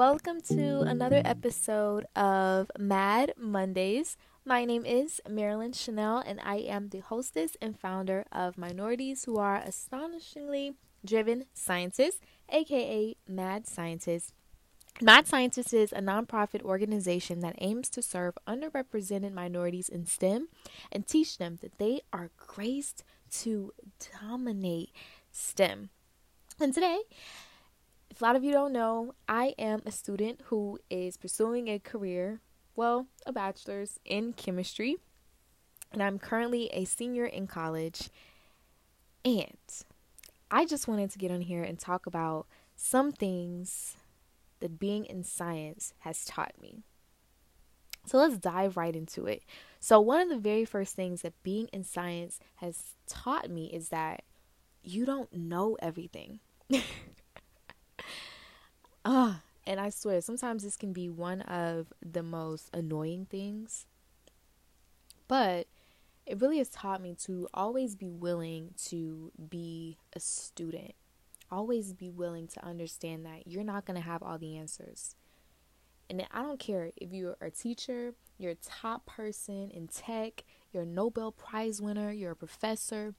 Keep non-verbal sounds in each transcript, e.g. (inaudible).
Welcome to another episode of Mad Mondays. My name is Marilyn Chanel, and I am the hostess and founder of Minorities Who Are Astonishingly Driven Scientists, aka Mad Scientists. Mad Scientists is a nonprofit organization that aims to serve underrepresented minorities in STEM and teach them that they are graced to dominate STEM. And today, if a lot of you don't know, I am a student who is pursuing a career, well, a bachelor's in chemistry, and I'm currently a senior in college. And I just wanted to get on here and talk about some things that being in science has taught me. So let's dive right into it. So, one of the very first things that being in science has taught me is that you don't know everything. (laughs) Ah, and I swear, sometimes this can be one of the most annoying things. But it really has taught me to always be willing to be a student. Always be willing to understand that you're not going to have all the answers. And I don't care if you're a teacher, you're a top person in tech, you're a Nobel Prize winner, you're a professor,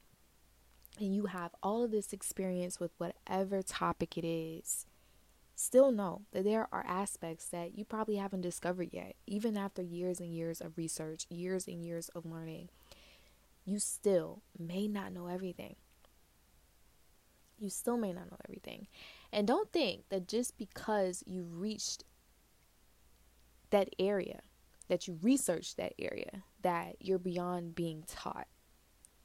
and you have all of this experience with whatever topic it is still know that there are aspects that you probably haven't discovered yet, even after years and years of research, years and years of learning. You still may not know everything. You still may not know everything. And don't think that just because you reached that area, that you researched that area, that you're beyond being taught.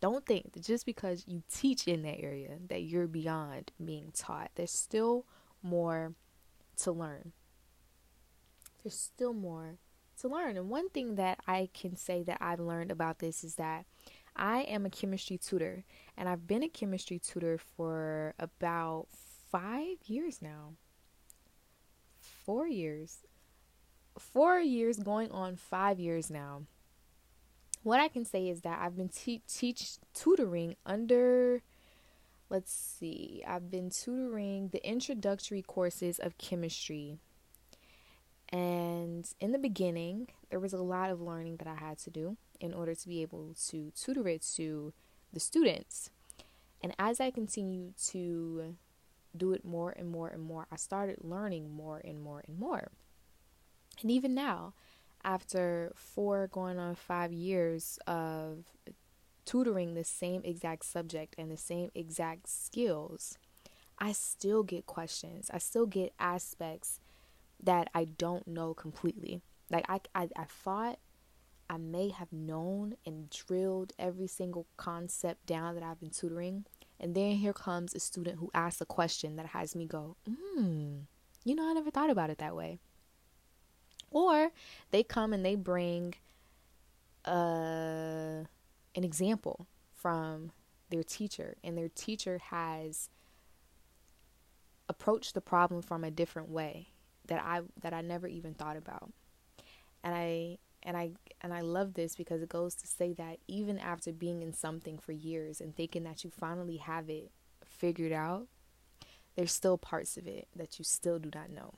Don't think that just because you teach in that area that you're beyond being taught. There's still more to learn. There's still more to learn. And one thing that I can say that I've learned about this is that I am a chemistry tutor, and I've been a chemistry tutor for about five years now. Four years. Four years going on five years now. What I can say is that I've been te- teach tutoring under let's see, I've been tutoring the introductory courses of chemistry. And in the beginning, there was a lot of learning that I had to do in order to be able to tutor it to the students. And as I continued to do it more and more and more, I started learning more and more and more. And even now, after four going on five years of tutoring the same exact subject and the same exact skills, I still get questions. I still get aspects that I don't know completely. Like I, I, I thought I may have known and drilled every single concept down that I've been tutoring. And then here comes a student who asks a question that has me go, hmm, you know, I never thought about it that way. Or they come and they bring uh an example from their teacher, and their teacher has approached the problem from a different way that I that I never even thought about. And I and I and I love this because it goes to say that even after being in something for years and thinking that you finally have it figured out, there's still parts of it that you still do not know.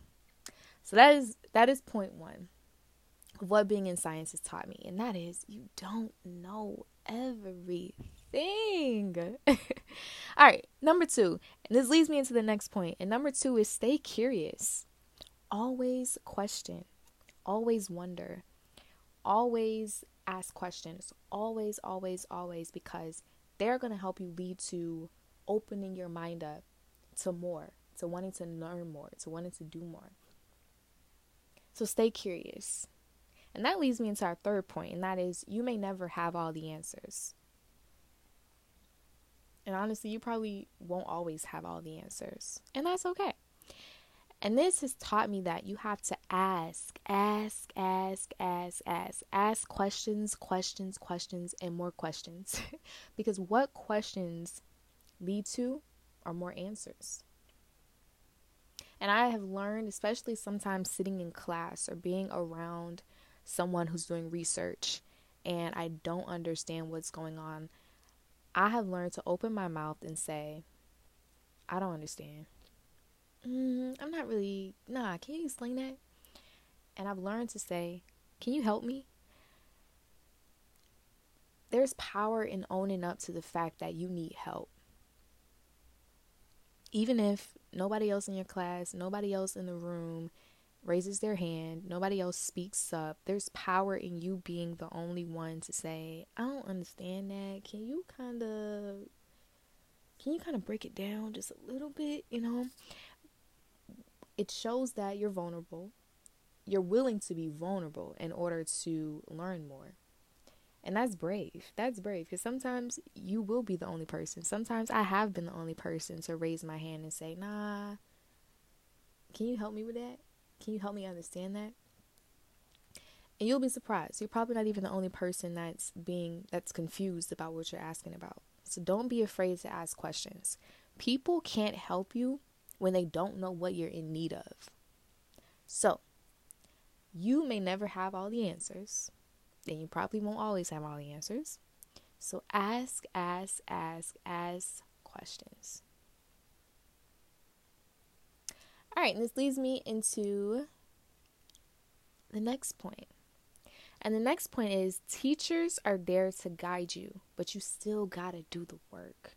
So that is that is point 1 of what being in science has taught me, and that is you don't know everything. (laughs) All right, number two, and this leads me into the next point. And number two is stay curious. Always question, always wonder, always ask questions. Always, always, always, because they're going to help you lead to opening your mind up to more, to wanting to learn more, to wanting to do more. So stay curious. And that leads me into our third point, and that is you may never have all the answers. And honestly, you probably won't always have all the answers, and that's okay. And this has taught me that you have to ask, ask, ask, ask, ask, ask questions, questions, questions, and more questions. (laughs) because what questions lead to are more answers. And I have learned, especially sometimes sitting in class or being around someone who's doing research and I don't understand what's going on, I have learned to open my mouth and say, I don't understand. mm, I'm not really, nah, can you explain that? And I've learned to say, can you help me? There's power in owning up to the fact that you need help. Even if nobody else in your class, nobody else in the room raises their hand, nobody else speaks up, there's power in you being the only one to say, I don't understand that. Can you kind of can you kind of break it down just a little bit, you know? It shows that you're vulnerable. You're willing to be vulnerable in order to learn more. And that's brave. That's brave because sometimes you will be the only person. Sometimes I have been the only person to raise my hand and say, "Nah, can you help me with that? Can you help me understand that?" And you'll be surprised. You're probably not even the only person that's being that's confused about what you're asking about. So don't be afraid to ask questions. People can't help you when they don't know what you're in need of. So, you may never have all the answers, and you probably won't always have all the answers. So, ask, ask, ask, ask questions. All right, and this leads me into the next point. And the next point is teachers are there to guide you, but you still got to do the work.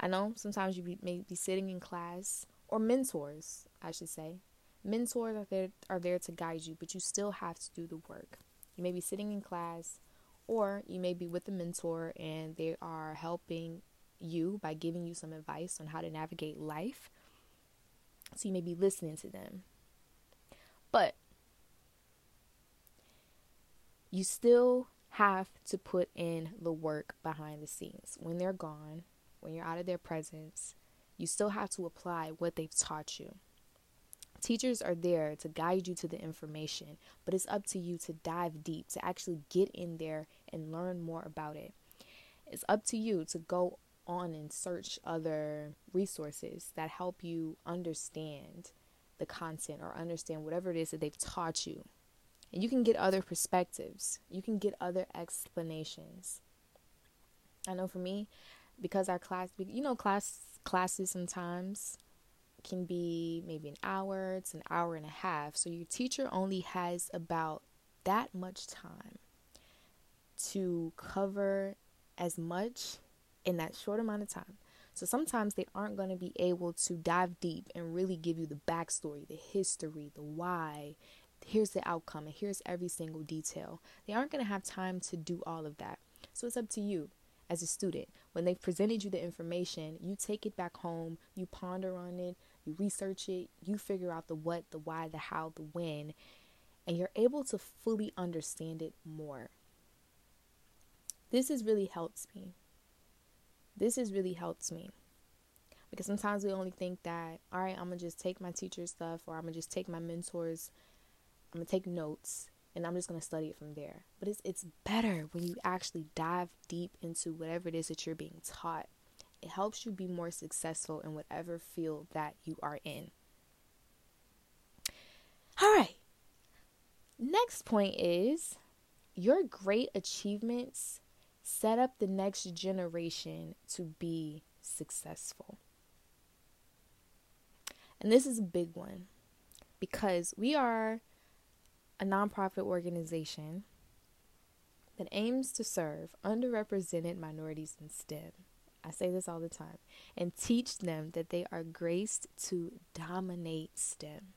I know sometimes you be, may be sitting in class, or mentors, I should say. Mentors are there, are there to guide you, but you still have to do the work. You may be sitting in class, or you may be with a mentor and they are helping you by giving you some advice on how to navigate life. So you may be listening to them. But you still have to put in the work behind the scenes. When they're gone, when you're out of their presence, you still have to apply what they've taught you. Teachers are there to guide you to the information, but it's up to you to dive deep, to actually get in there and learn more about it. It's up to you to go on and search other resources that help you understand the content or understand whatever it is that they've taught you and you can get other perspectives, you can get other explanations. I know for me, because our class, you know, class classes sometimes can be maybe an hour, it's an hour and a half. So your teacher only has about that much time to cover as much in that short amount of time. So sometimes they aren't going to be able to dive deep and really give you the backstory, the history, the why, here's the outcome and here's every single detail. They aren't going to have time to do all of that. So it's up to you as a student. When they've presented you the information, you take it back home, you ponder on it, you research it, you figure out the what, the why, the how, the when, and you're able to fully understand it more. This has really helped me. This has really helped me. Because sometimes we only think that, all right, I'm to just take my teacher's stuff or I'm to just take my mentor's I'm gonna take notes and I'm just gonna study it from there. But it's it's better when you actually dive deep into whatever it is that you're being taught. It helps you be more successful in whatever field that you are in. All right. Next point is your great achievements set up the next generation to be successful. And this is a big one because we are a nonprofit organization that aims to serve underrepresented minorities in STEM. I say this all the time and teach them that they are graced to dominate STEM.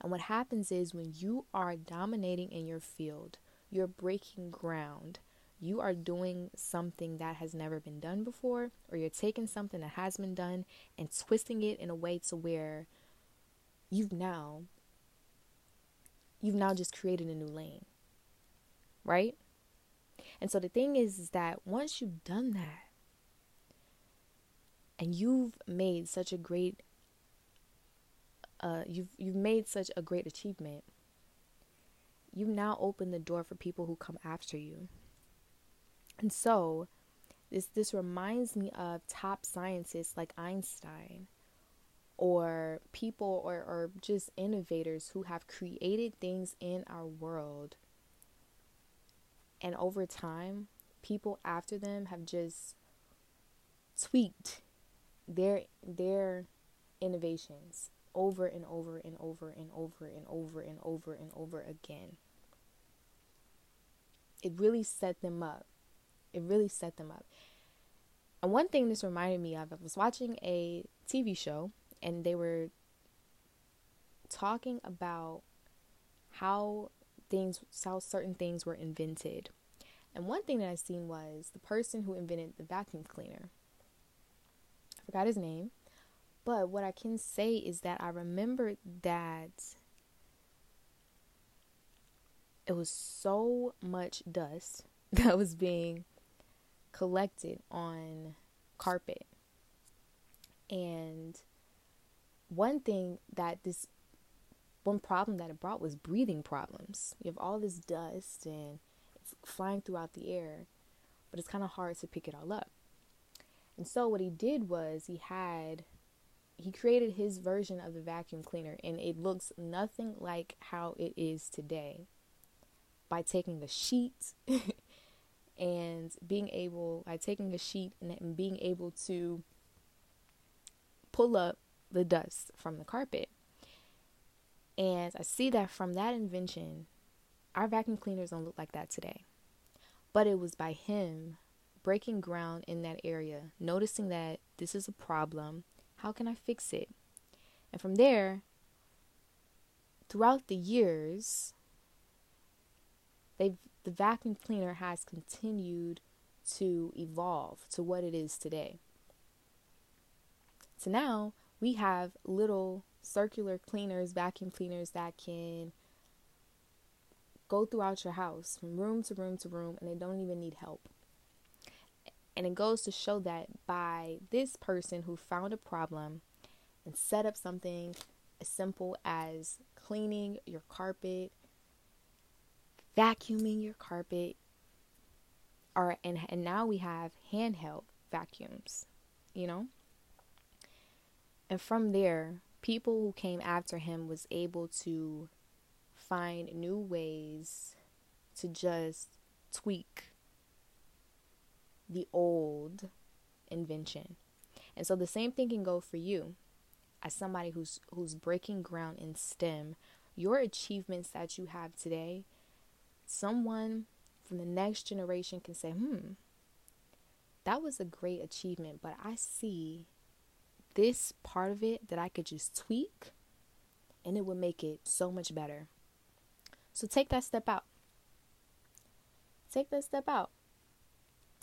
And what happens is when you are dominating in your field, you're breaking ground. You are doing something that has never been done before, or you're taking something that has been done and twisting it in a way to where you've now you've now just created a new lane. Right? And so the thing is, is that once you've done that and you've made such a great uh, you've you've made such a great achievement, you've now opened the door for people who come after you. And so this this reminds me of top scientists like Einstein or people or, or just innovators who have created things in our world. And over time, people after them have just tweaked their their innovations over and over and over and over and over and over and over again. It really set them up. It really set them up. And one thing this reminded me of, I was watching a TV show and they were talking about how things, how certain things were invented. And one thing that I seen was the person who invented the vacuum cleaner. I forgot his name. But what I can say is that I remember that it was so much dust (laughs) that was being collected on carpet. And one thing that this one problem that it brought was breathing problems. You have all this dust and it's flying throughout the air, but it's kind of hard to pick it all up. And so what he did was he had he created his version of the vacuum cleaner and it looks nothing like how it is today by taking a sheet (laughs) and being able by taking a sheet and being able to pull up the dust from the carpet. And I see that from that invention, our vacuum cleaners don't look like that today. But it was by him breaking ground in that area, noticing that this is a problem. How can I fix it? And from there, throughout the years, they've the vacuum cleaner has continued to evolve to what it is today. So now we have little circular cleaners, vacuum cleaners that can go throughout your house from room to room to room and they don't even need help. And it goes to show that by this person who found a problem and set up something as simple as cleaning your carpet vacuuming your carpet or and and now we have handheld vacuums, you know? And from there, people who came after him was able to find new ways to just tweak the old invention. And so the same thing can go for you as somebody who's who's breaking ground in STEM. Your achievements that you have today someone from the next generation can say, hmm, that was a great achievement, but I see this part of it that I could just tweak and it would make it so much better. So take that step out. Take that step out.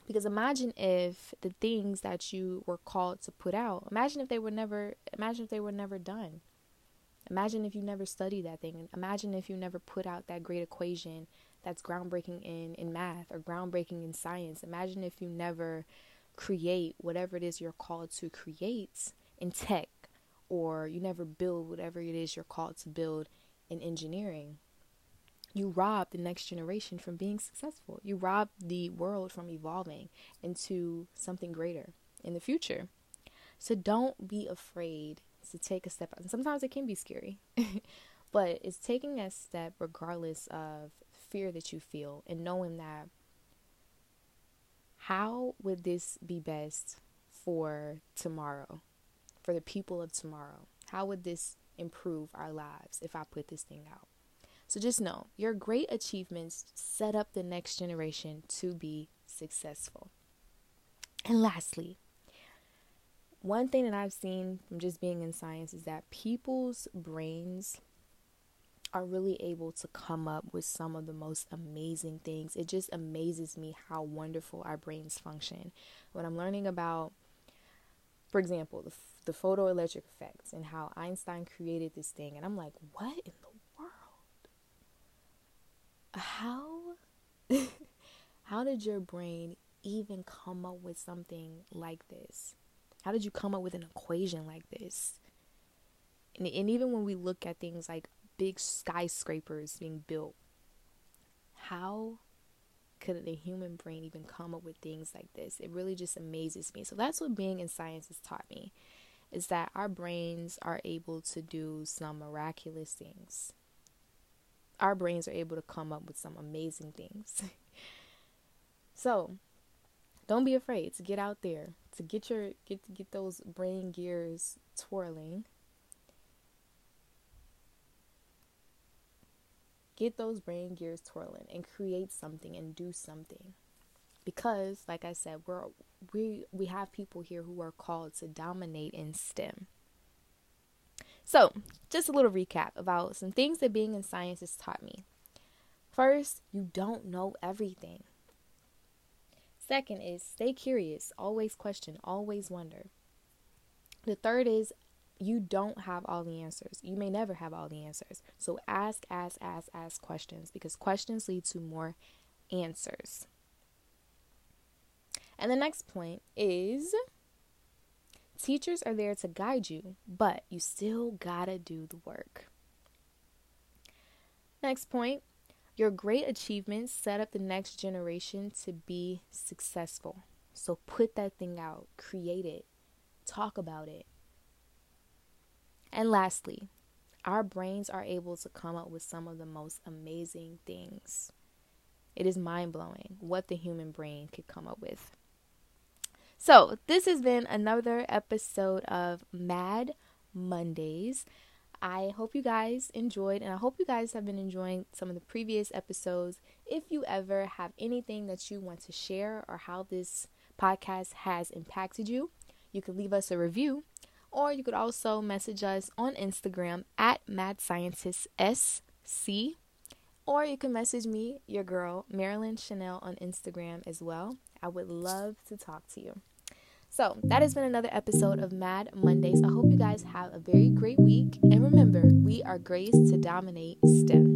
Because imagine if the things that you were called to put out, imagine if they were never imagine if they were never done. Imagine if you never studied that thing. Imagine if you never put out that great equation that's groundbreaking in, in math or groundbreaking in science. Imagine if you never create whatever it is you're called to create in tech or you never build whatever it is you're called to build in engineering. You rob the next generation from being successful. You rob the world from evolving into something greater in the future. So don't be afraid to take a step. And sometimes it can be scary, (laughs) but it's taking a step regardless of fear that you feel and knowing that how would this be best for tomorrow, for the people of tomorrow? How would this improve our lives if I put this thing out? So just know your great achievements set up the next generation to be successful. And lastly, one thing that I've seen from just being in science is that people's brains are really able to come up with some of the most amazing things. It just amazes me how wonderful our brains function. When I'm learning about, for example, the, the photoelectric effects and how Einstein created this thing, and I'm like, what in the world? How? (laughs) how did your brain even come up with something like this? How did you come up with an equation like this? And, and even when we look at things like big skyscrapers being built. How could the human brain even come up with things like this? It really just amazes me. So that's what being in science has taught me is that our brains are able to do some miraculous things. Our brains are able to come up with some amazing things. (laughs) so, don't be afraid to get out there, to get your get get those brain gears twirling get those brain gears twirling and create something and do something. Because, like I said, we're we we have people here who are called to dominate in STEM. So, just a little recap about some things that being in science has taught me. First, you don't know everything. Second is stay curious, always question, always wonder. The third is you don't have all the answers. You may never have all the answers. So ask, ask, ask, ask questions because questions lead to more answers. And the next point is teachers are there to guide you, but you still gotta do the work. Next point your great achievements set up the next generation to be successful. So put that thing out, create it, talk about it. And lastly, our brains are able to come up with some of the most amazing things. It is mind blowing what the human brain could come up with. So, this has been another episode of Mad Mondays. I hope you guys enjoyed, and I hope you guys have been enjoying some of the previous episodes. If you ever have anything that you want to share or how this podcast has impacted you, you can leave us a review, or you could also message us on Instagram at Mad Scientist SC, or you can message me, your girl, Marilyn Chanel, on Instagram as well. I would love to talk to you. So, that has been another episode of Mad Mondays. I hope you guys have a very great week. And remember, we are graced to dominate STEM.